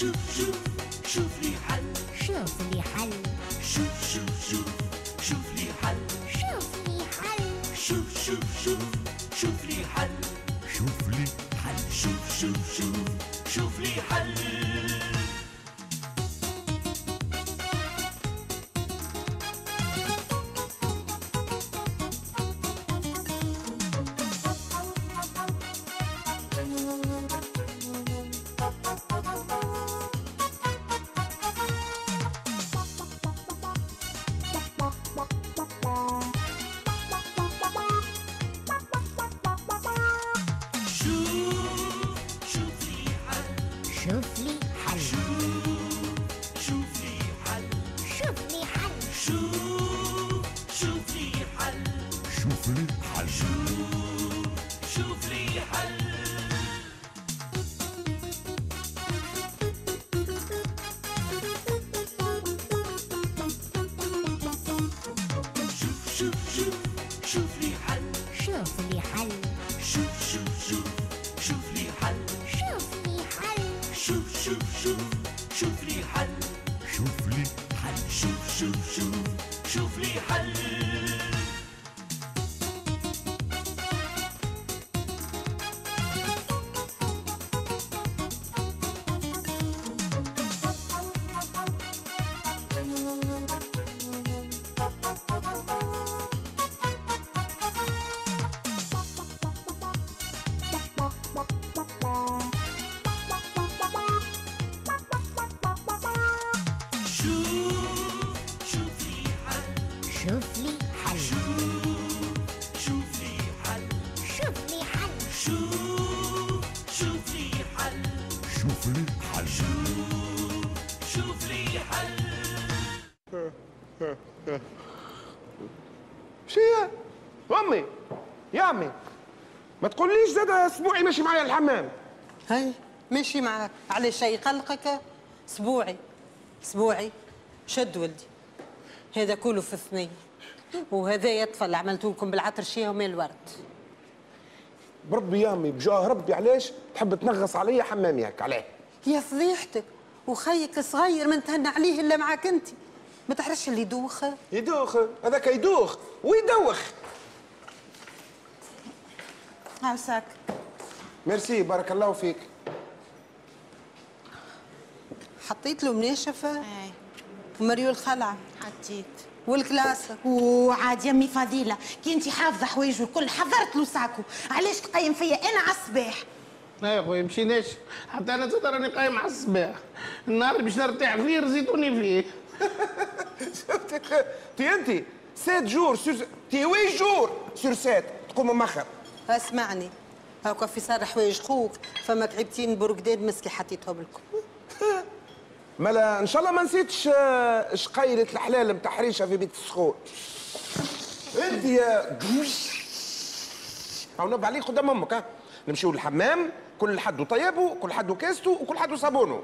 شوف شوف شوف لي حل شوف لي حل تقوليش زاد أسبوعي ماشي معايا الحمام. هاي ماشي معك على شيء يقلقك أسبوعي أسبوعي. شد ولدي. هذا كله في الثنية وهذا يطفى اللي عملته لكم بالعطرشية وماء الورد. بربي يا امي بجاه ربي علاش؟ تحب تنغص عليا حمامي هيك عليه يا فضيحتك وخيك الصغير ما نتهنى عليه إلا معك أنت. ما تعرفش اللي يدوخ. يدوخ؟ هذاك يدوخ ويدوخ. عساك ميرسي بارك الله فيك. حطيت له مناشفة اي ومريول الخلعة حطيت. والكلاسة. وعاد يمي فضيلة كي انت حافظة حوايجه الكل حضرت له ساكو. علاش تقيم فيا؟ أنا على الصباح. لا يا خويا مشيناش. حتى أنا زاد راني قايم على الصباح. النهار اللي باش نرتاح فيه رزيتوني فيه. تي انت sept jours sur تي huit jours sur sept تقوم مخر. اسمعني. هاكا في صار حوايج خوك فما كعبتين برقداد مسكي حطيتهم لكم. مالا إن شاء الله ما نسيتش آه، شقيرة الحلال متاع حريشة في بيت السخون انت يا أو نب عليك قدام أمك ها؟ نمشيو للحمام كل حد وطيبه كل حد وكاسته وكل حد وصابونه.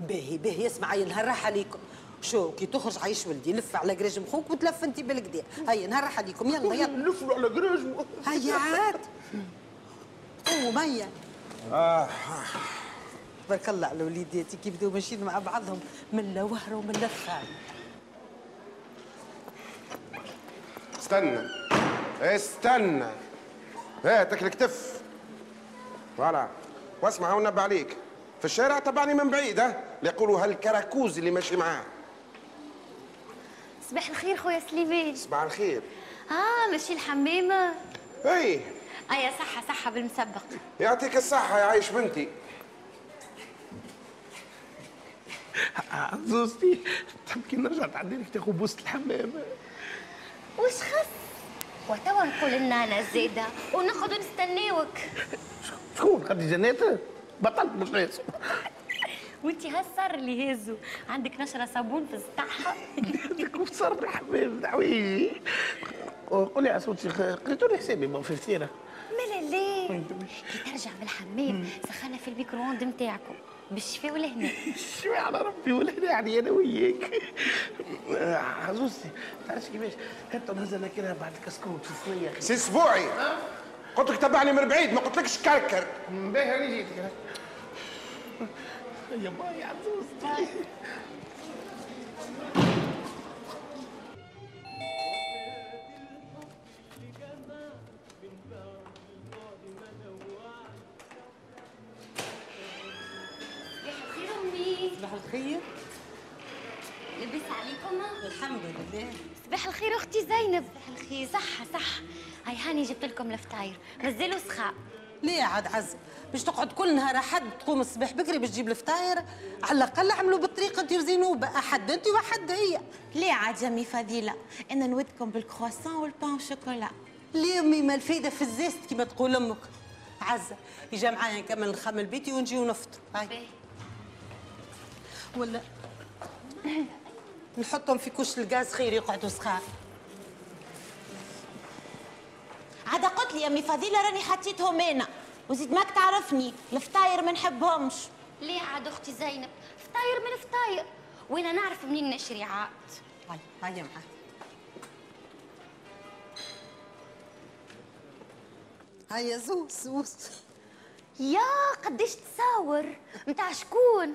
باهي باهي اسمع هيا نهار راح عليكم. شو كي تخرج عيش ولدي لف على قراج مخوك وتلف انت بالكدا هيا نهار راح عليكم. يلا يلا. نلفوا على قراج هيا عاد. قوم هيا. بارك الله على وليداتي كيف بدو ماشيين مع بعضهم من لا وهره ومن لا استنى. استنى. هاتك الكتف فوالا. واسمع ونبه عليك. في الشارع تبعني من بعيد ها؟ اللي يقولوا هالكراكوز اللي ماشي معاه. صباح الخير خويا سليمان. صباح الخير. آه ماشي الحمامة. أي. آه يا صحة صحة بالمسبق. يعطيك الصحة يا عايش بنتي. زوزتي تحب كي نرجع تعدي لك تاخذ بوسه الحمام وش خف وتوا نقول لنا أنا زيدة ونقعدوا نستناوك شكون؟ خدي جنات بطلت مش لازم وانتي هالصر اللي هزو عندك نشرة صابون في السطح صار الحمام دعوي. قولي يا صوتي قلتوا لي حسابي ما في فطيره ملا ليه كي ترجع من الحمام سخنا في الميكرووند نتاعكم بالشفاء والهنا. شو على ربي ولا يعني أنا وياك. عزوزتي تعرفش كيفاش؟ حتى نزل كده بعد الكسكوت في الصينية. سي أسبوعي. قلت لك تبعني من بعيد ما قلتلكش كركر. باهي راني جيتك يا باي عزوزتي صباح الخير. امي صباح الخير لبس عليكم. الحمد لله. صباح الخير أختي زينب. صباح الخير. صح صح. هاي هاني جبت لكم الفطاير نزلوا سخاء. ليه عاد عز؟ باش تقعد كل نهار أحد تقوم الصباح بكري باش تجيب الفطاير؟ على الأقل عملوا بالطريقة دير زينوبه احد أنت وأحد هي. ليه عاد جمي فضيلة؟ أنا نودكم بالكرواسون والبان شوكولا. ليه امي ما الفايدة في الزيست كما تقول أمك. عزه يجي معايا نكمل نخمل بيتي ونجي نفطر هاي. ولا نحطهم في كوش الغاز خير يقعدوا سخان لي يا أمي فضيلة راني حطيتهم هنا. وزيد ماك تعرفني الفطاير ما نحبهمش. ليه عاد أختي زينب؟ فطاير من فطاير. وأنا نعرف منين نشري عاد هاي هاي هاي يا زوز زوز. يا قديش تصاور. متاع شكون؟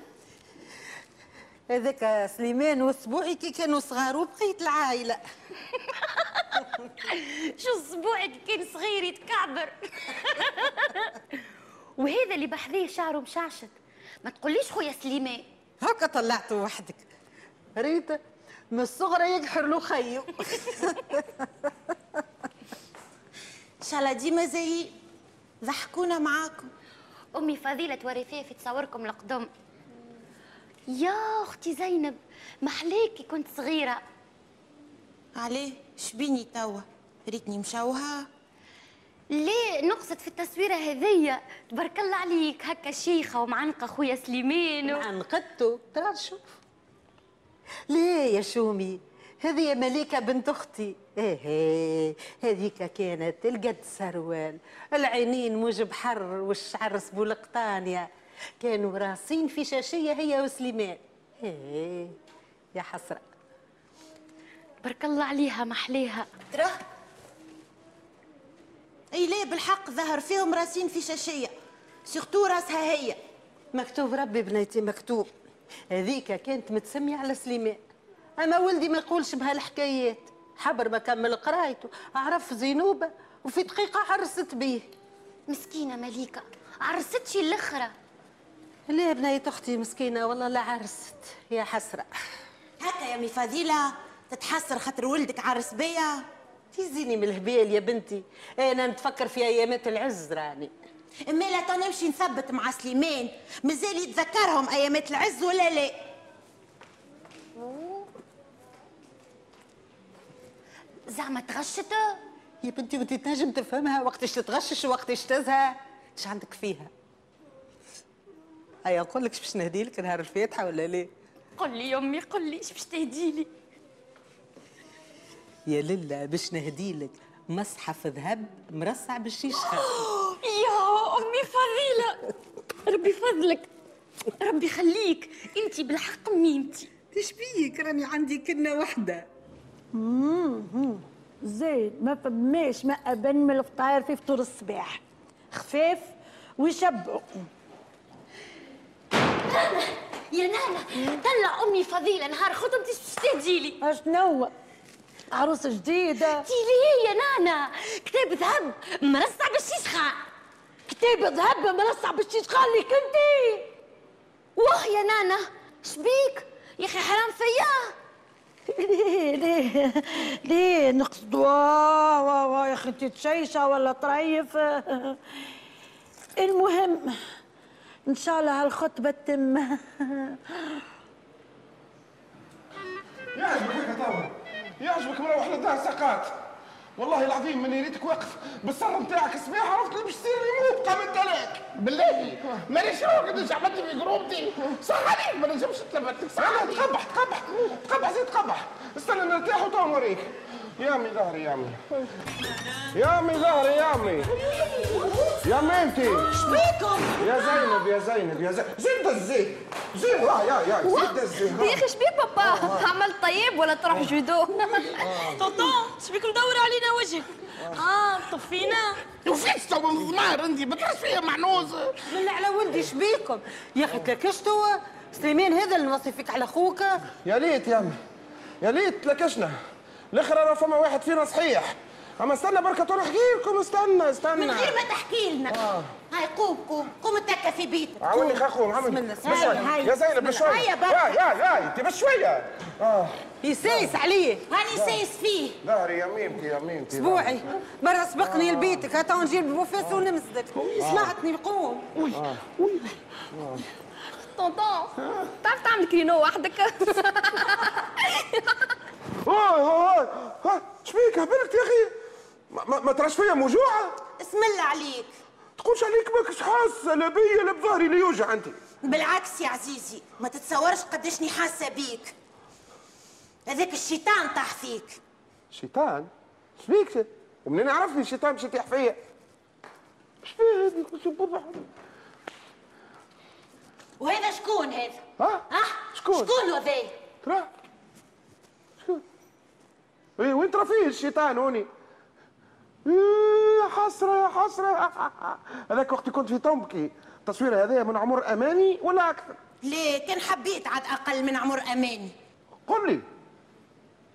هذاك سليمان وأسبوعي كي كانوا صغار وبقيت العائلة. شو أسبوعك كان صغير يتكعبر. وهذا اللي بحذيه شعره مشعشط. ما تقوليش خويا سليمان هكا طلعته وحدك. ريت من الصغرى يقحر له خيو. إن شاء الله ديما زي ضحكونا معاكم. أمي فضيلة توري فيها في تصوركم القدم. يا أختي زينب محليكي كنت صغيرة. عليه. شبيني توا. ريتني مشوهة ليه نقصد في التصويره هذيا؟ تبارك الله عليك هكا شيخة ومعنقة خويا سليمان و... عنقدته ترى شوف. ليه يا شومي؟ هذه يا مليكة بنت أختي. إيه هذيك كانت القد سروال العينين موجب حر والشعر سبول قطانيا كانوا راسين في شاشية هي وسليمان. إيه يا حسرة. تبارك الله عليها محليها ترى؟ أي ليه بالحق ظهر فيهم راسين في شاشية؟ سيغتو راسها هي. مكتوب ربي بنيتي مكتوب. هذيك كانت متسمية على سليمان. أما ولدي ما يقولش بهالحكايات. حبر ما كمل قرايته. عرف زينوبة وفي دقيقة عرست بيه. مسكينة مليكة. عرستشي الأخرى. ليه بنية أختي مسكينة؟ والله لا عرست. يا حسرة. هكا يا مي فضيلة تتحسر خاطر ولدك عرس بيا؟ تيزيني من الهبال يا بنتي. أنا نتفكر في أيامات العز راني. امي لا تو نمشي نثبت مع سليمان. مازال يتذكرهم أيامات العز ولا لا؟ زعما تغشت؟ يا بنتي وانت تنجم تفهمها وقتاش تتغشش وقتاش تزهى. إيش عندك فيها؟ هيا نقول لك باش نهدي لك نهار الفاتحة ولا ليه قل لي أمي قل لي باش تهديلي يا لله باش نهدي لك. مصحف ذهب مرصع بالشيش خاطر يا أمي فضيلة. ربي فضلك. ربي يخليك. أنت بالحق ميمتي. إيش بيك؟ راني عندي كلمة واحدة زيد ما فماش ما أبن من الفطاير في فطور الصباح. خفاف ويشبعوا يا نانا. طلع أمي فضيلة نهار خطبتي باش تهديلي أشنو عروس جديدة. تيلي يا نانا. كتاب ذهب مرصع بالشيشخه كتاب ذهب مرصع بالشيش خليك انتي واه يا نانا شبيك؟ يا أخي حرام فيا. ليه ليه ليه نقصدوا واه واه واه يا أخي أنتي تشيشة ولا طريف؟ المهم إن شاء الله هالخطبة تتم. للدار ساقات. والله العظيم من ريتك واقف بالصر نتاعك الصباح عرفت اللي باش يصير لي مو بقى من تلاك بالله. مانيش روح قداش عملت في جروبتي صح عليك ما نجمش نثبتك صح عليك تقبح تقبح تقبح زيد تقبح. استنى نرتاح وتوا نوريك. يا امي ظهري يا امي يا امي ظهري يا امي يا امي انت شبيكم يا زينب يا زينب يا زينب زيد الزيت. زين يا يا زيد الزين يا أخي شبيك بابا. عملت طيب ولا تروح جودو؟ tonton شبيك مدور علينا وجهك؟ آه. طفينا. وفيت تو من الضمار انت ما تحس فيا معنوز. بالله على ولدي شبيكم يا أخي تلكشتوا سليمان هذا اللي نوصي فيك على خوك يا ليت يا أمي يا ليت تلكشنا الآخر راه فما واحد فينا صحيح. أما استنى بركة تو نحكي لكم استنى استنى. من غير ما تحكي لنا. هاي قوم قوم قوم اتكى في بيتك. عاوني خاخو عاوني بسم الله. بشوية. هاي، هاي. يا زينب هيا بركة. يا يا يا انت بشوية آه. يسيس عليه هاني سايس فيه. ظهري يا ميمتي يا ميمتي أسبوعي. مرة سبقني لبيتك. هات نجيب البوفيس ونمسدك سمعتني قوم tonton تعرف تعمل كرينو وحدك؟ هاي هاي هاي شبيك هبلت يا أخي. ما, ما, ما تراش فيا موجوعة؟ اسم الله عليك. تقولش عليك ماكش حاسة لا بيا لا بظهري اللي يوجع أنت. بالعكس يا عزيزي ما تتصورش قداشني حاسة بيك. هذاك الشيطان طاح فيك. شيطان؟ شبيك ومنين عرفني الشيطان باش يطيح فيا؟ إيش فيه هذه وهذا شكون هذا؟ ها؟ ها؟ شكون؟ شكون هذا؟ ترى؟ شكون؟ إيه وين ترى فيه الشيطان هوني؟ إيه يا حسرة يا حسرة. هذاك وقت كنت في طنبكي. التصوير هذا من عمر أماني ولا أكثر؟ ليه؟ كان حبيت عاد أقل من عمر أماني. قل لي.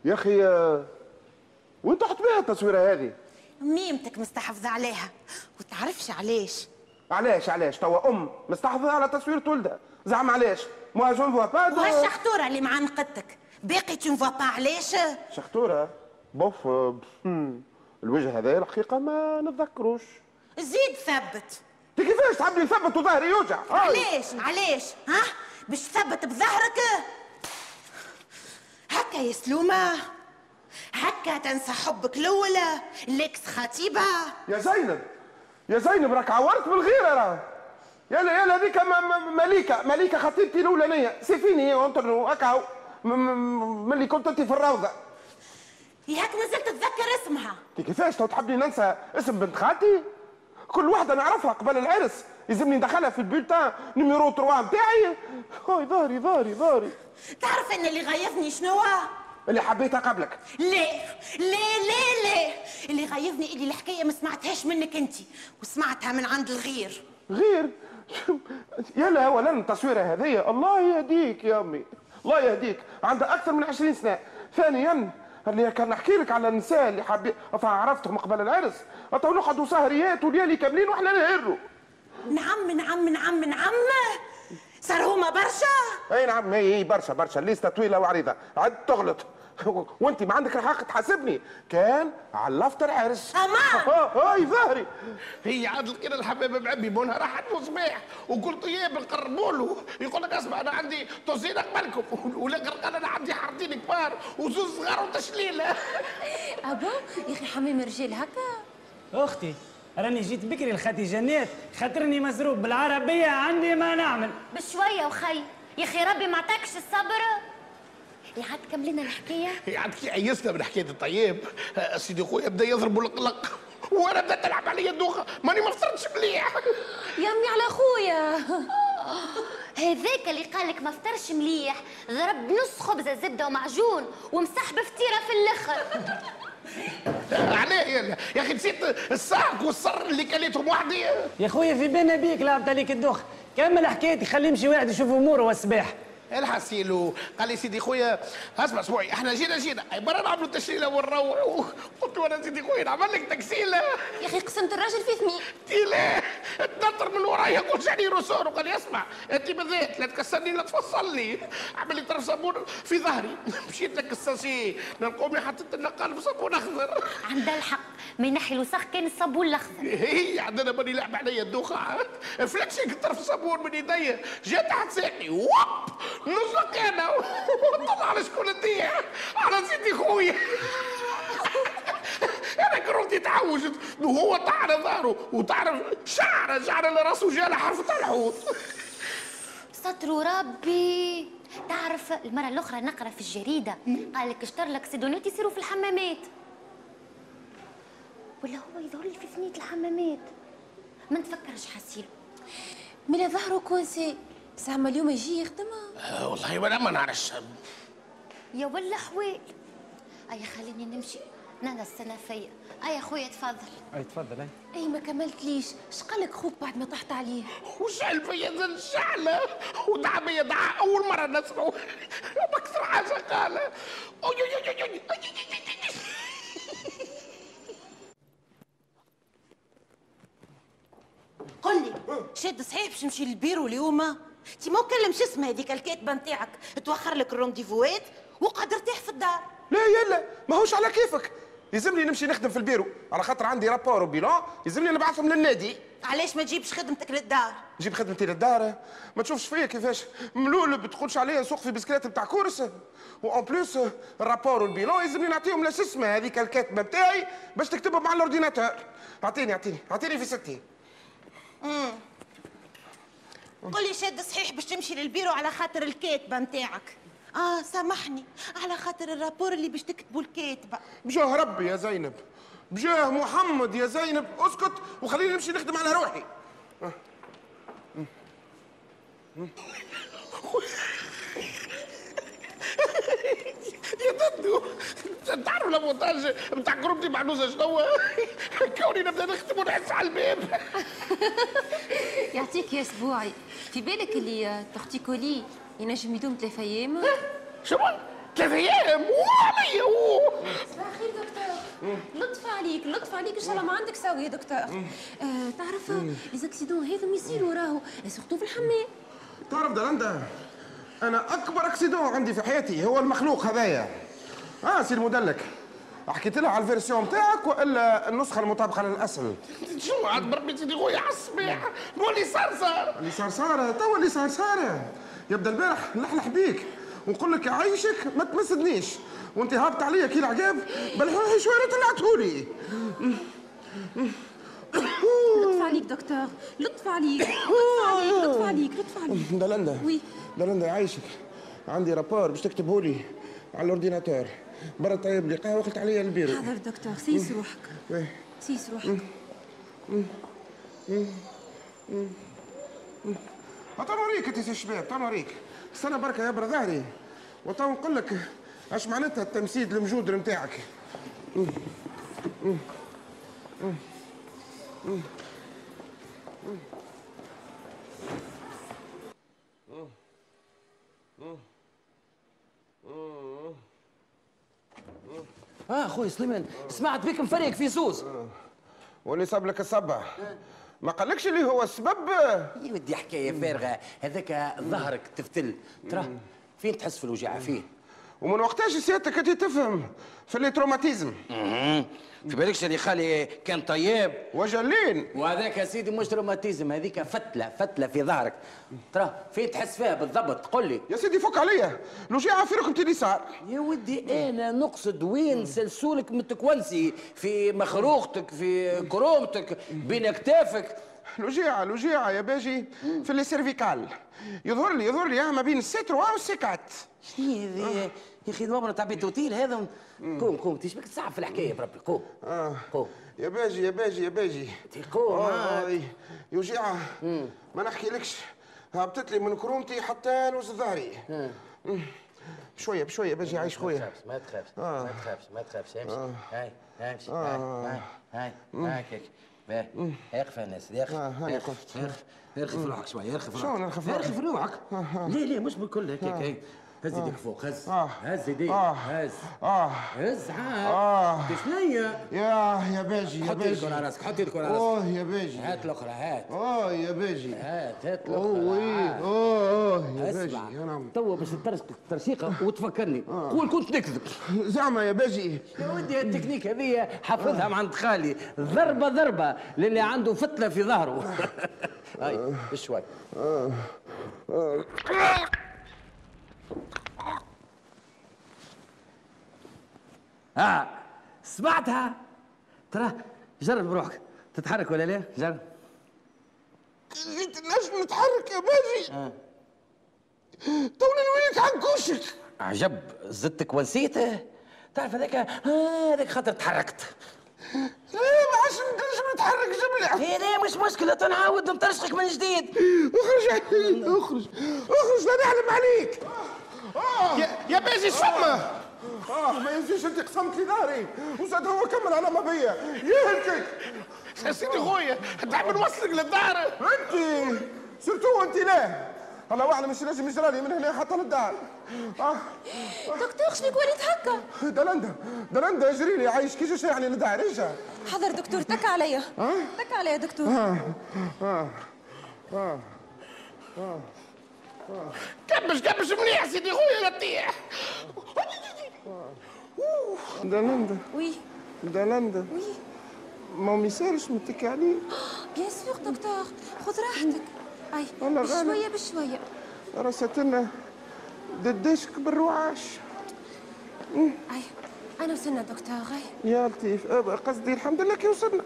يا أخي آه، وين تحط بها التصويرة هذه؟ ميمتك مستحفظة عليها. وتعرفش علاش. علاش علاش؟ توا أم مستحفظة على تصوير ولدها زعما علاش؟ moi je vois pas وهالشخطوره اللي معانقتك باقي تو با علاش؟ شخطورة بوف الوجه هذا الحقيقة ما نتذكروش. زيد ثبت. كيفاش تحب لي ثبت وظهري يوجع. علاش؟ علاش؟ ها؟ باش تثبت بظهرك؟ هكا يا سلومة. هكا تنسى حبك الأولى ليكس خطيبة. يا زينب يا زينب راك عورت بالغيرة راه. يلا يلا هذيك مليكة مليكة خطيبتي الاولانيه سيفيني هكا هو. م- م- ملي كنت أنت في الروضة. ياك مازلت تتذكر اسمها. انت كيفاش تو تحبني ننسى اسم بنت خالتي؟ كل واحدة نعرفها قبل العرس. يلزمني ندخلها في ال bulletin numéro 3 نتاعي هاي ظهري ظهري ظهري تعرف إن اللي غيظني شنو؟ اللي حبيتها قبلك. ليه؟ ليه ليه ليه؟ اللي غيظني اللي الحكاية ما سمعتهاش منك انت وسمعتها من عند الغير. غير؟ يلا اولا التصويره هذه. الله يهديك يا أمي. الله يهديك. عندها أكثر من 20 سنة. ثانيا اللي كان نحكي لك على النساء اللي حبي عرفتهم قبل العرس. تو نقعدوا سهريات وليالي كاملين وإحنا نهروا. نعم نعم نعم نعم. صار هما برشا. اي نعم اي اي برشا برشا. الليسته طويلة وعريضة. عد تغلط. وانت ما عندك الحق تحاسبني. كان علفت العرس أمان. آه هاي ظهري هي عادل كده الحبيبه معبي بونها راح صباح وقلت إيه بنقربوا له يقول لك اسمع أنا عندي توزين قبلكم والاخر قال أنا عندي حارتين كبار. وزوز صغار وتشليلة. أبو يا أخي حميم رجال هكا. أختي. راني جيت بكري لخاتي جنات خاطرني مزروب بالعربية عندي ما نعمل. بشوية وخي يا أخي ربي ما عطاكش الصبر. يا عاد كملنا الحكاية. هي عاد كي عيسنا من حكاية الطيب. آه، سيدي خويا بدا يضرب القلق. وأنا بدات تلعب عليا الدوخة. ماني ما فطرتش مليح. يا أمي على خويا. هذاك اللي قال لك ما فطرش مليح. ضرب نص خبزه زبدة ومعجون ومسح بفطيرة في الآخر. عليه يا أخي نسيت الساق والصر اللي كليتهم وحدي. يا خويا في بالنا بيك لعبت عليك الدوخ كمل حكايتي خلي يمشي واحد يشوف أموره والصباح. الحسيلو قال لي سيدي خويا اسمع اسبوعي إحنا جينا جينا. أي مره نعملوا تشليله ونروحوا قلت له أنا سيدي خويا نعمل لك تكسيله يا أخي قسمت الراجل في قلت له تنطر من ورايا كل شعني رسول وقال لي اسمع أنت بالذات لا تكسرني لا تفصلني. عمل لي طرف صابون في ظهري. مشيت لك الساسي. نلقومي حطيت النقال بصابون أخضر. عندها الحق. من ناحية الوسخ كان الصابون الأخضر. هي عندنا ماني لعب عليا الدوخة. عاد فلتش هيك طرف صابون من يدي جات تحت ساقي hop نزلق أنا. طلع على شكون الديع على سيدي خويا. أنا كرهت يتعوج وهو على ظهره وتعرف شعره شعره اللي راسه جاله حرف الحوت ستر ربي. تعرف المرة الأخرى نقرأ في الجريدة. قال لك أكثر les accidents يصيروا في الحمامات. ولا هو يظهر لي في ثنية الحمامات؟ ما نتفكرش حسيل. من ظهره كونسي زعما اليوم يجي يخدم آه والله وأنا ما نعرفش. يا ولا حوال أي خليني نمشي. نانا السنة فيا أي خويا تفضل. أي تفضل أي. أي ما كملتليش شقالك خوك بعد ما طحت عليه. وشعل فيا زي الشعلة؟ ودعا بيا دعاء أول مرة نسمعه. بكثر حاجة قال شاد صحيح باش نمشي للبيرو اليوم. انت ما كلم شو اسمها هذيك الكاتبه نتاعك توخر لك الرونديفوات وقعد ارتاح في الدار. لا يلا ماهوش على كيفك. يلزمني نمشي نخدم في البيرو. على خاطر عندي rapport و bilan يلزمني نبعثهم للنادي. علاش ما تجيبش خدمتك للدار؟ نجيب خدمتي للدار؟ ما تشوفش فيا كيفاش؟ ملول بتقولش عليا نسوق في بسكليت بتاع course. و en plus ال rapport وال bilan يلزمني نعطيهم لشسمه هذيك الكاتبه بتاعي باش تكتبهم مع ال ordinateur اعطيني اعطيني. اعطيني في ستين. قل لي شاد صحيح باش تمشي للبيرو على خاطر الكاتبه نتاعك. آه سامحني. على خاطر ال rapport اللي باش تكتبوا الكاتبه بجاه ربي يا زينب. بجاه محمد يا زينب. اسكت وخليني نمشي نخدم على روحي. يا ددو تعرف لابوتاج بتاع كروبتي معنوزة شنو كوني نبدا نخدم ونحس على الباب يعطيك يا اسبوعي في بالك le torticolis ينجم يدوم ثلاثة أيام شو ثلاثة أيام وعليا صباح الخير دكتور لطف عليك لطف عليك ان شاء الله ما عندك سوي يا دكتور آه تعرف les accidents هذم يصيروا راهو surtout في الحمام تعرف دلندا أنا أكبر accident عندي في حياتي هو المخلوق هذايا. آه سي المدلك حكيت لها على ال version نتاعك وإلا النسخة المطابقة للأصل. شو عاد بربي سيدي خويا على الصباح مولي صار صار. اللي صار صار توا اللي صار صار. يبدأ البارح نلحلح بيك ونقول لك عايشك ما تمسدنيش. وانت هابط عليا كي العقاب بالحوحي شوية طلعتهولي لطف عليك دكتور لطف عليك لطف عليك لطف عليك لطف عليك. دلندا oui. دلندا يعيشك عندي rapport باش تكتبه لي على ال ordinateur. برا طيب لي قهوه قلت عليا البيرو. حاضر دكتور سيس روحك. oui. سيس روحك. تو نوريك أنت يا شباب تو نوريك استنى بركة يا برا ظهري. وتو نقول لك أش معناتها التمسيد المجودر نتاعك. آه خويا سليمان سمعت بك مفريق في زوز؟ واللي صاب لك الصبع ما قالكش اللي هو السبب؟ يا ودي حكاية فارغة. هذاك ظهرك تفتل. ترى فين تحس في الوجاعه فين؟ ومن وقتاش سيادتك انت تفهم في اللي تروماتيزم في بالكش اللي خالي كان طيب؟ وجلين. وهذاك يا سيدي مش روماتيزم هذيك فتلة فتلة في ظهرك. ترى فين تحس فيها بالضبط قل لي. يا سيدي فك عليا. الوجاعه في ركبتي اليسار يا ودي أنا نقصد وين سلسولك متكونسي في مخروقتك في كرومتك بين أكتافك. الوجيعه الوجيعه يا باجي في les cervicales يظهر لي يظهر لي آه، ما بين الستر والسكات هذه يا أخي ضمر تاع بيت اوتيل هذا قوم قوم تشبك تصعب في الحكاية بربي قوم آه قوم يا باجي يا باجي يا باجي قوم آه،. آه، يوجيعه ما نحكيلكش هبطت لي من كرومتي حتى لوز ظهري. بشويه بشويه باجي عايش خويا ما تخافش آه. ما تخافش ما تخافش امشي آه. هاي هاي امشي آه. هاي هاي هاي اقف يا الناس آه،. اقف ارخي في روحك شوية شلون روحك. نرخي في روحي؟ ارخي في روحك؟ آه. لا لا مش بالكل هكاك هز يديك فوق هز. آه. هز يديك آه. هز. هز عاد. آه. شنيا يا يا باجي يا حط يدك باجي. على راسك حط يدك على راسك. أوه يا باجي. هات الاخرى هات. آه يا باجي. هات هات أوه الاخرى. أوه أوه يا باجي يا نعم. توا باش ترشق ترشيقه وتفكرني. قول كنت نكذب زعما يا باجي. يا ودي التكنيك هذه؟ حافظها من عند خالي ضربة ضربة للي عنده فتلة في ظهره. هاي شوي. ها سمعتها؟ ترى جرب بروحك تتحرك ولا لا؟ جرب. نجم نتحرك يا باجي توني نوليك عنكوشك عجب زدتك ونسيته تعرف هذاك؟ آه، هذاك خاطر تحركت. لا ما عادش نجم نتحرك جبلي إيه ليه مش مشكلة. تنعاود نطرشقك من جديد. اخرج اخرج اخرج لا نحلم عليك. يا, يا بيجي شمه آه ما ينزلش أنت قسمت لي داري وزاد هو كمل على ما بيا. يهلكك يا سيدي خويا تعب نوصلك للدار. أنت. surtout أنت لا. الله أعلم مش لازم يجرى لي من هنا حتى للدار. آه. دكتور شنو وليت هكا دلندا. دلندا يجري لي عايش كي جا يعني للدار. اجا. حضر دكتور تك عليا تك عليا دكتور. آه. آه. آه. آه. كبش كبش منيح سيدي خويا لا تطيح دلندا oui. دلندا oui. ما ما يسالش متكي عليه بيان سور دكتور. خذ راحتك. أي غالب. بشوية بشوية. رستنا ددشك بالرعاش. أي أنا وصلنا دكتور. أي. يا لطيف. أه، قصدي الحمد لله كي وصلنا.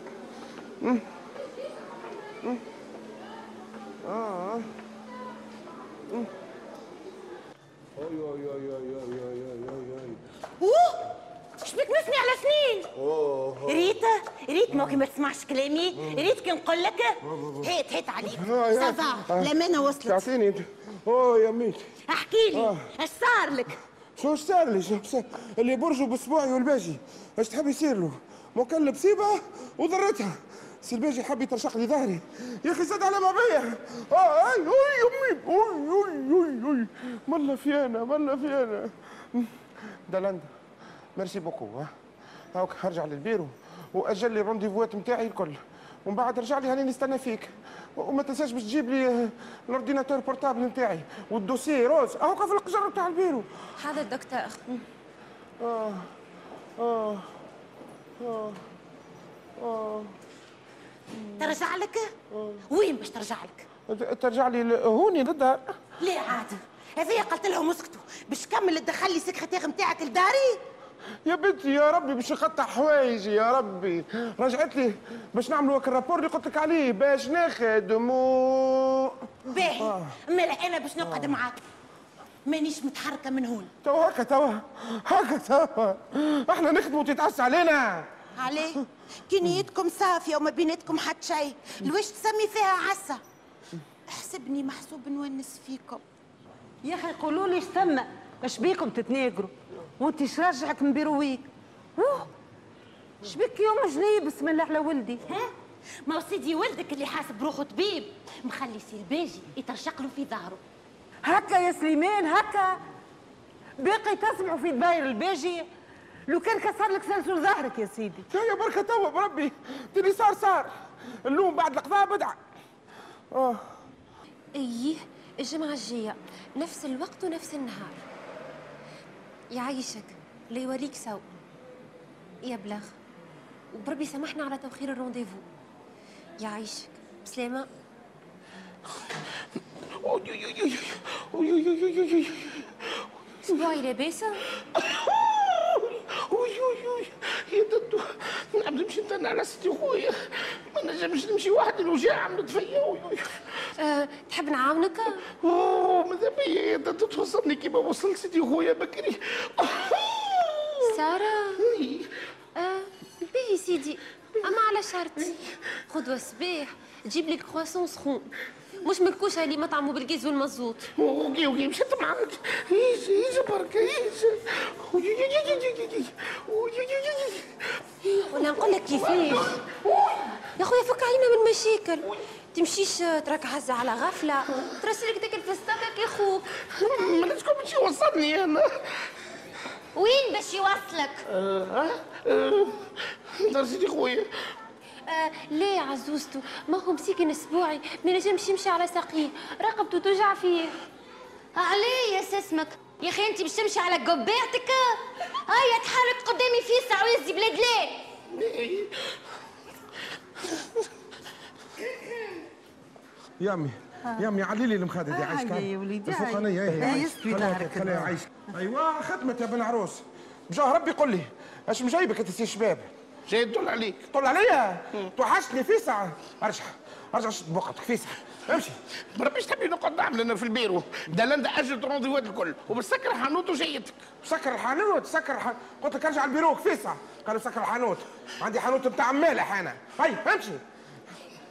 مم. مم. آه مم. أوه! اش بك مسني على سنين. ريتا ريت موكي ما تسمعش كلامي. ريت كي نقول لك هيت هيت عليك. سافا. الامانه وصلت تعطيني أنت. أوه يا ميت. احكي لي. آه. اش صار لك؟ شو صار لي؟ شو صار؟ اللي برجو بأسبوعي والباجي. اش تحب يصير له؟ مكلب سيبة وضرتها. سي الباجي حب يترشق لي ظهري. يا أخي زاد على ما بيا. آه أي اوي يمي اوي اوي اوي اوي ملا في أنا ملا في أنا دلندا merci beaucoup ها. هاك هرجع للبيرو. وأجل لي ال rendez-vous ات نتاعي الكل. ومن بعد رجع لي هاني نستنى فيك. وما تنساش باش تجيب لي آه، ال ordinateur portable نتاعي. وال dossier rose. هاكا في القجر نتاع البيرو. حاضر دكتور آه آه آه آه. ترجع لك؟ وين باش ترجع لك؟ ترجع لي هوني للدار. ليه عاد. هذه قلت لهم اسكتوا. باش كمل تدخل لي سكرتير نتاعك لداري؟ يا بنتي يا ربي باش نقطع حوايجي يا ربي. رجعت لي باش نعملوا هاك الرابور اللي قلت لك عليه. باش نخدموا باهي. مالح أنا باش نقعد معاك. مانيش متحركة من هون. توا هكا توا هكا توا إحنا نخدموا تتعس علينا. عليه كي نيتكم صافية وما بيناتكم حتى شيء لواش تسمي فيها عسى. احسبني محسوب نونس فيكم. يا أخي قولوا لي استنى اش بيكم تتناقروا؟ وانت اش رجعك من بيرويك؟ أوه! اش بك يوم جنيه بسم الله على ولدي. ها؟ ما هو سيدي ولدك اللي حاسب روحه طبيب. مخلي سي الباجي يترشق له في ظهره. هكا يا سليمان هكا. باقي تسمعوا في دباير الباجي. لو كان كسر لك سلسل ظهرك يا سيدي يا يا بركه توا بربي اللي صار صار اللوم بعد القضاء بدعه آه إيه الجمعة الجاية نفس الوقت ونفس النهار يعيشك لا يوريك سو يبلغ وبربي سامحنا على تأخير ال rendez-vous يعيشك بسلامة اسبوعي لاباسة وي وي وي يا ددو نعم نمشي نتنى على سيدي خويا ما نجمش نمشي وحدي الوجاع عملت فيا oui oui أه تحب نعاونك اوه ماذا بيا يا ددو توصلني كيما وصل سيدي خويا بكري سارة أه باهي سيدي أما على شرط غدوة الصباح تجيب لي كرواسون سخون. مش من الكوشة اللي مطعمه بالجيز والمزوط. OK OK مشيت معاك يجي يجي برك يجي ولا نقول لك كيفاش؟ يا خويا فك علينا من المشاكل تمشيش تراك هزة على غفلة. ترسلك داك الفستاكك يا خوك. ما لازمكم تمشي وصلني أنا. وين باش يوصلك؟ آه آه دار سيدي خويا. آه ليه عزوزتو؟ ما هو مسكين أسبوعي ما نجمش يمشي على ساقيه رقبته توجع فيه. عليه يا اسمك يا أخي انت باش تمشي على قبيعتك؟ هيا تحرك قدامي فيسع ويزي بلاد ليه؟ يا امي يا امي علي لي المخده دي آه، عايشك عادي يا وليدي، الفوقانيه. هي آه،. يسوي خليها. عايش. ايوا خدمت يا بن عروس. بجاه ربي قل لي اش مجايبك انت سي شباب؟ جاي تدل عليك. طل عليا؟ توحشتني في ساعه أرجع أرجع شد بقعتك فيسع امشي. ما ربيش تحبي نقعد نعمل أنا في البيرو. ده لندا أجل rendez-vous ات الكل. وبسكر حانوت وجيتك سكر الحانوت سكر الح... قلت لك أرجع البيروك فيسع قالوا سكر الحانوت. عندي حانوت بتاع مالح أنا. هاي امشي.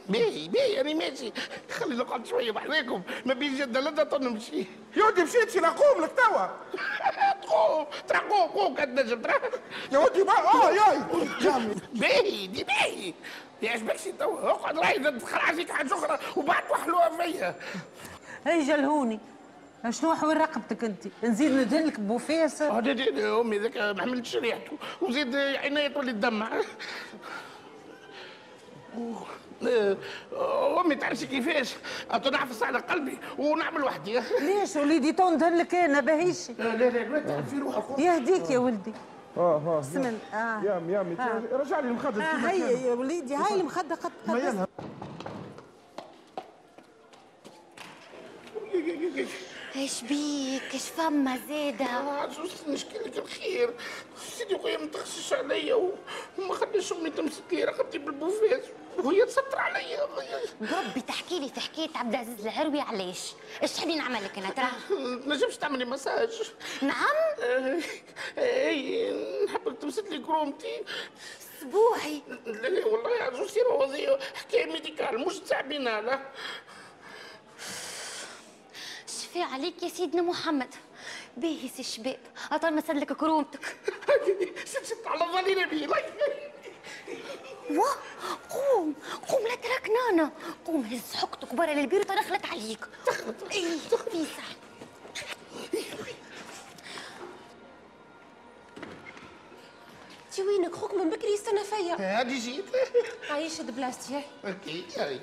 باهي باهي أنا ماشي. خلي نقعد شوية بحذاكم. ما بين جت دلندا تو نمشي يا ودي مشيت شي نقوم لك توا. تقوم ترى قوم قوم قد نجم ترى يا ودي ما آه ياي. باهي دي باهي يعجبكش توا. اقعد راهي تدخل فيك حاجة أخرى. وبعد وحلوها فيا. هي جلهوني. شنو حول رقبتك أنت؟ نزيد ندهن لك آه دي دي أمي ذاك ما حملتش ريحته. وزيد عينيا تولي تدمع آه، أمي تعرفي كيفاش؟ نعفس على قلبي ونعمل وحدي. ليش وليدي؟ تو ندهن لك أنا باهيش. لا لا لا تعرفي روحك. يهديك يا ولدي. آه آه بسم الله يامي يامي آه. رجع لي المخدة آه كان. يا وليدي هاي المخدة قد إيش بيك؟ إيش فما زيدة؟ عزوز نشكي لك الخير سيدي خويا ما تخشش عليا وما خليش أمي تمسك لي رقبتي بالبوفاز وهي تستر عليا بربي تحكي لي في حكاية عبد العزيز العروي علاش؟ إيش تحبي نعمل لك أنا؟ ترى؟ تنجمش تعملي مساج. نعم؟ اي نحبك تمسك لي كرومتي. أسبوعي. لا لا والله يا سير هذه حكاية ميديكال مش تعبينا لا. شفي عليك يا سيدنا محمد. باهي سي الشباب اطال ما سلك كرومتك. ست على ظني نبي واه قوم قوم لا تراك نانا. قوم هز حقتك برا للبيرو دخلت عليك. اي في انت وينك؟ خوك من بكري يستنى فيا. هادي جيت. عايش شد بلاصتي هاي أكيد هاي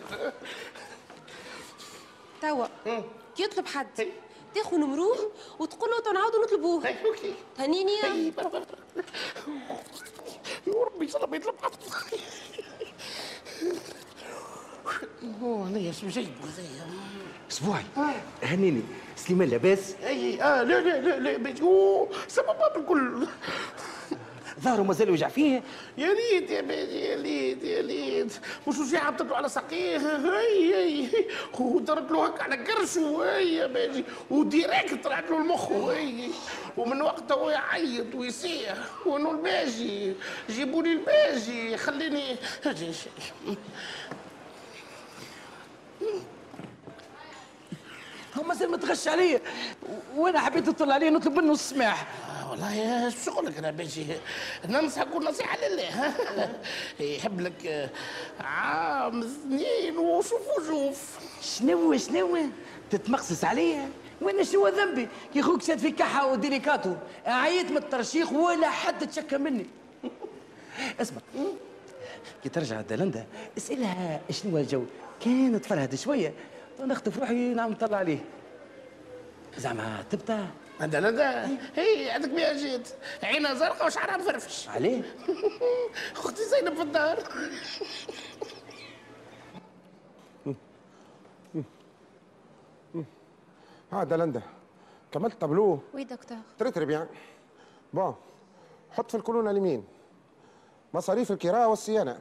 توا. كي يطلب حد. تاخذ نمروه وتقول له تنعاودوا نطلبوه. أوكي. هنيني يا يا ربي صلى بيطلب حد أنا اسمه جيد هذايا أسبوعي. هنيني. سليمان لاباس. اي آه لا لا لا لا أوه، سبب بالكل ظهره مازال يوجع فيه. يا ريت يا بيجي يا ريت يا ريت مش وجع له على ساقيه. هي هي ودرت له هكا على كرشه هي يا بيجي وديريكت طلعت له المخ. هي ومن وقتها هو يعيط ويصيح وانه الباجي. جيبوا لي الباجي. خليني. هو مازال ما تغش عليا. وأنا حبيت نطلع عليه نطلب منه السماح. والله شو شغلك أنا باجي ننصح أقول نصيحه لله؟ يحب لك آه، عام اثنين وشوف وشوف. شنو شنو تتمقصص عليا؟ وأنا شنو ذنبي؟ كي خوك شاد في كحة وديليكاتو. عييت من الترشيخ ولا حد تشكى مني. اسمع. كي ترجع الدلندا اسألها شنو الجو. كان تفرهد شوية. نخطف روحي نعم نطلع عليه زعما تبتا هذا لا هي عندك بها جيت. عينها زرقاء وشعرها مفرفش. عليه؟ أختي زينب في الدار. هذا لندا كملت tableau. Oui docteur. Très très bien. Bon. حط في الكولونة اليمين. مصاريف الكراء والصيانة.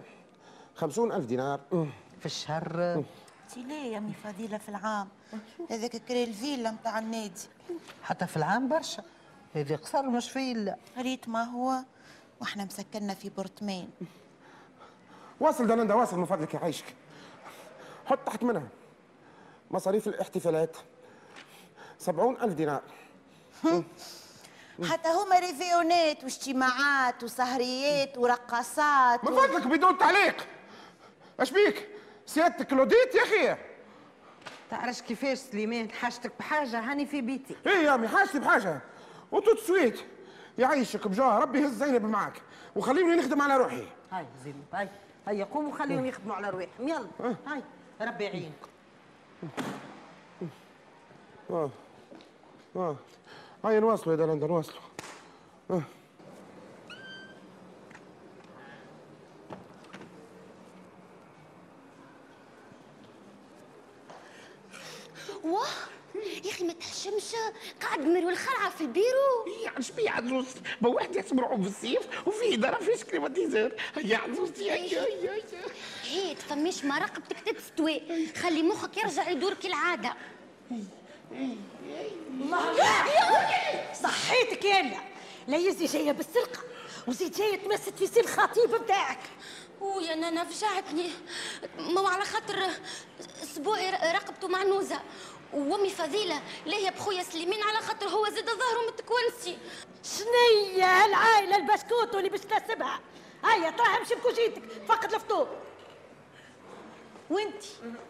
خمسون ألف دينار. في الشهر. انت ليه يا أمي فضيله في العام؟ هذاك كري الفيلا نتاع النادي. حتى في العام برشا. هذه قصر مش في الا ريت ما هو وإحنا مسكننا في بورتمان. واصل دلندا واصل من فضلك يعيشك حط تحت منها. مصاريف الاحتفالات. سبعون ألف دينار. حتى هما ريفيونات واجتماعات وسهريات ورقصات من فضلك بدون تعليق. اش بيك؟ سيادتك كلوديت يا أخي. تعرفش كيفاش سليمان؟ حاجتك بحاجة هاني في بيتي. إيه يا أمي حاجتي بحاجة. وتوت سويت يعيشك بجاه ربي يهز زينب معك وخليني نخدم على روحي. هاي زينب هاي هيا قوموا خليهم يخدموا على رواحهم يلا هاي ربي يعينك آه آه هيا نواصلوا يا دلندا نواصلوا. آه. واه! يا أخي ما تحشمش قاعد مروي الخلعه في البيرو. يا شبيه عزوز ما واحد يحسب روحه في السيف وفي اداره فيش كليماتيزور يا عزوزتي هيا هيا هيا هيك فماش ما رقبتك تستوي خلي مخك يرجع يدور كالعاده صحيتك يالا لا يزي جاية بالسرقة وزيد جاية تمست في سي الخطيب بتاعك. ويا نانا فجعتني ما على خاطر أسبوعي رقبته معنوزة. وامي فضيله لا هي بخويا سليمان على خاطر هو زاد ظهره متكونسي شنية هالعائلة البسكوت اللي باش تنسبها هيا طلع امشي بكوجيتك. فقد الفطور وانتي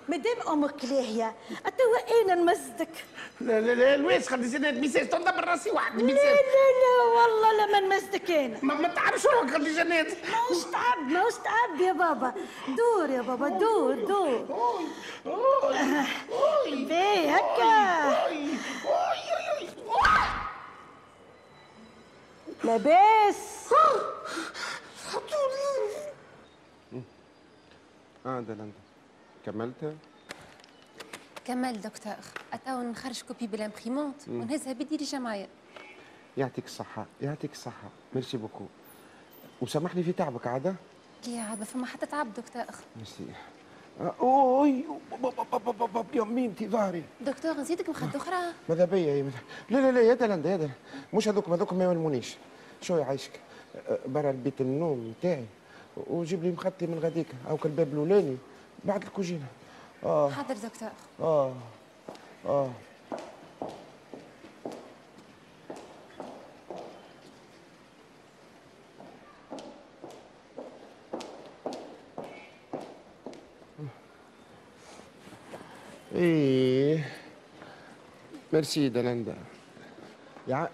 مادام أمك لاهية أتوا أنا نمزدك لا لا لا الويس خلي سنة ميساج تنضم راسي واحد لا ميساج لا لا والله لما نمزدك أنا ما, ما تعرفش روحك خلي جنات ماهوش تعب ماهوش تعب يا بابا. دور يا بابا دور دور. باهي هكا. لاباس. آه ده انت كملت؟ كمل دكتور. اتاو نخرج copie بال imprimante ونهزها اللي معايا يعطيك الصحة يعطيك الصحة. Merci beaucoup. وسامحني في تعبك عادة؟ ليه عاد ما فما حتى تعب دكتور. ميرسي. آه، اوي ميمتي ظهري دكتور نزيدك مخدة أخرى؟ ماذا بيا لا لا لا يا دلندا يا دلندا. مش هذوك هذوك ما يولمونيش شو يعيشك آه، برا البيت النوم نتاعي وجيب لي مخدتي من غاديك أو الباب الأولاني. بعد الكوجينة. آه. حاضر دكتور. آه. آه. إيه. ميرسي دلندا. يا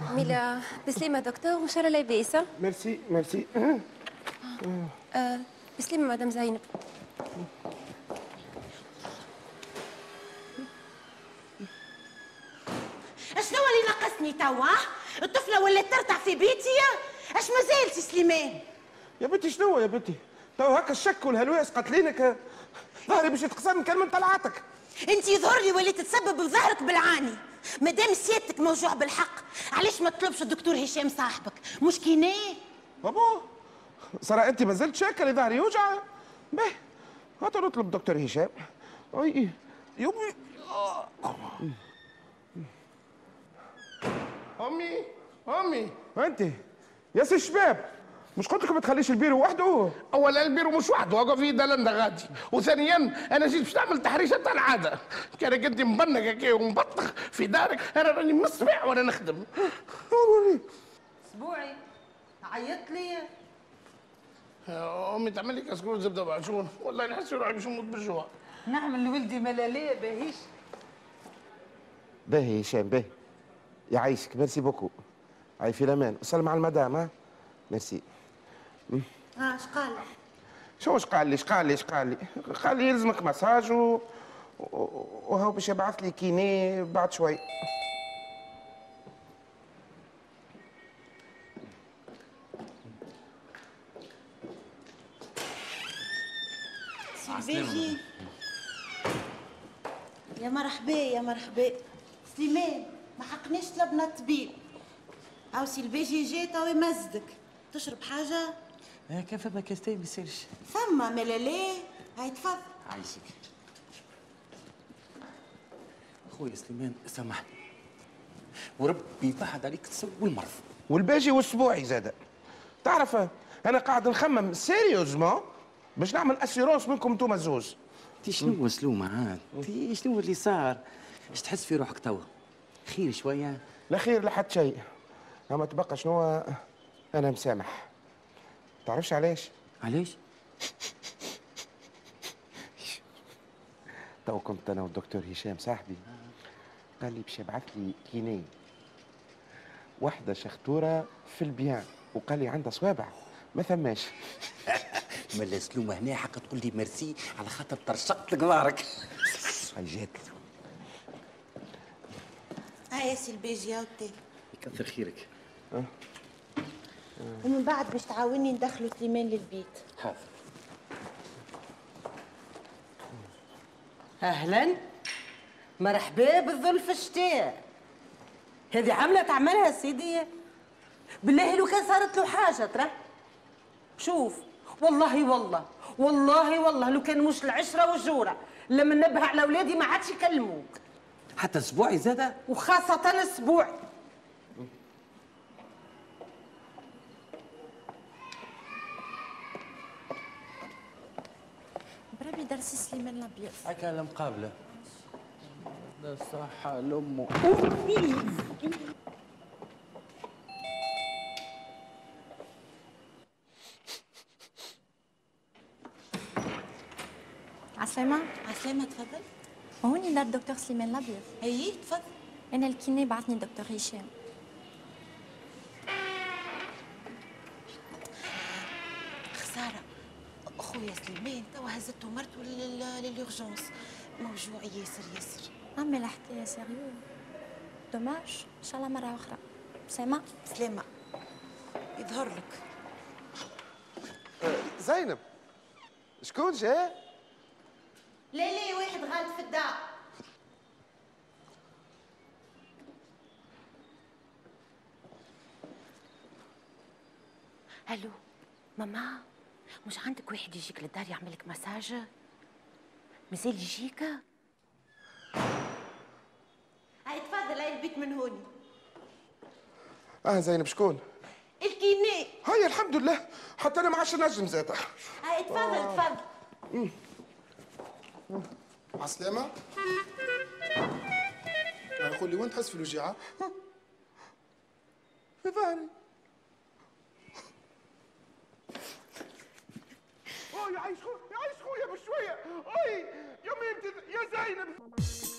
ميلا بسليمة دكتور وإن شاء الله لاباس؟ ميرسي ميرسي. آه. بسليمة مدام زينب. شنو اللي ناقصني توا؟ الطفلة ولات ترتع في بيتي؟ أش مازال سي سليمان يا بنتي شنو يا بنتي؟ تو هكا الشك والهلواس قاتلينك. ظهري باش يتقسم كان من طلعاتك. أنت يظهر لي وليت تسبب بظهرك بالعاني. مادام سيادتك موجوع بالحق علاش ما تطلبش الدكتور هشام صاحبك؟ مش كيناه بابا سارة انت ما زلت شاكة لي ظهري يوجع؟ باهي هات نطلب دكتور هشام. أي. يومي أمي أمي. أنت. يا سي الشباب مش قلت لك ما تخليش البيرو وحده؟ أولا البيرو مش وحده واقف فيه دلندا غادي. وثانيا أنا جيت باش نعمل تحريشة تاع العادة. كان قدي مبنق هكا ومبطخ في دارك أنا راني مسمع وأنا نخدم. أسبوعي. عيطت لي. أمي تعمل لي كسكروت زبدة بعجون. والله نحس روحي باش نموت بالجوع. نعمل لولدي ملالية باهيش باهي هشام باهي يعيشك merci beaucoup. عاي في الأمان. وصل مع المدام ها؟ ميرسي. ها اش قال شو اش قال لي؟ اش قال لي؟ اش قال لي؟ قال لي يلزمك مساج. و- وهو باش يبعث لي kiné بعد شوي سلبيجي يا مرحبا يا مرحبا. سليمان ما حقناش طلبنا الطبيب أو سلبيجي جات أو يمزدك تشرب حاجة؟ آه، كان فما كاستين ما يصيرش. ثم ملاليه هاي تفضل. عايشك. خويا سليمان سامحني. وربي يبعد عليك تسوي المرض. والباجي والاسبوعي زاد. تعرف أنا قاعد نخمم sérieusement باش نعمل assurance منكم أنتم الزوز. انت شنو سلومة عاد؟ انت شنو اللي صار؟ اش تحس في روحك توا؟ خير شوية. لا خير لا حد شيء. أما تبقى شنو؟ أنا مسامح. تعرفش علاش؟ علاش؟ تو كنت أنا والدكتور هشام صاحبي. قال لي باش يبعث لي كيني واحدة شختورة في البيان. وقال لي عندها صوابع. ما ثماش. ملا سلومة هنا حق تقول لي ميرسي على خاطر طرشقت لك ظهرك يا سلبيجي هاو التالي يكثر خيرك. ومن بعد باش تعاوني ندخلوا سليمان للبيت. حاضر. أهلا. مرحبا بالظلف الشتاء. هذه عملة تعملها سيدي. بالله لو كان صارت له حاجة ترى. شوف والله والله والله والله لو كان مش العشرة والجورة لما نبه على أولادي ما عادش يكلموك. حتى أسبوعي زاده وخاصة الأسبوع بربي درسي سليمان الأبيض. هكا المقابله لا صحة لأمه عسلامة؟ عسلامة تفضل. هوني دار الدكتور سليمان الأبيض. اي تفضل. أنا الكيني بعثني الدكتور هشام. خسارة. خويا سليمان توا هزته مرته لل urgence موجوع ياسر ياسر. عمي الحكاية sérieux dommage إن شاء الله مرة أخرى. سلامة. سلامة. يظهر لك. زينب. شكون جاء؟ لا لا واحد غالط في الدار؟ ألو ماما مش عندك واحد يجيك للدار يعمل لك مساج مازال يجيك؟ هاي تفضل هاي البيت من هوني أه زينب شكون؟ الكيني. هاي الحمد لله. حتى أنا ما عادش نجم زاد هاي تفضل تفضل. عسلامة؟ يعني قول لي وين تحس في الوجيعة؟ في ظهري أوه يعيش خويا خويا بشويه اي يا يا زينب.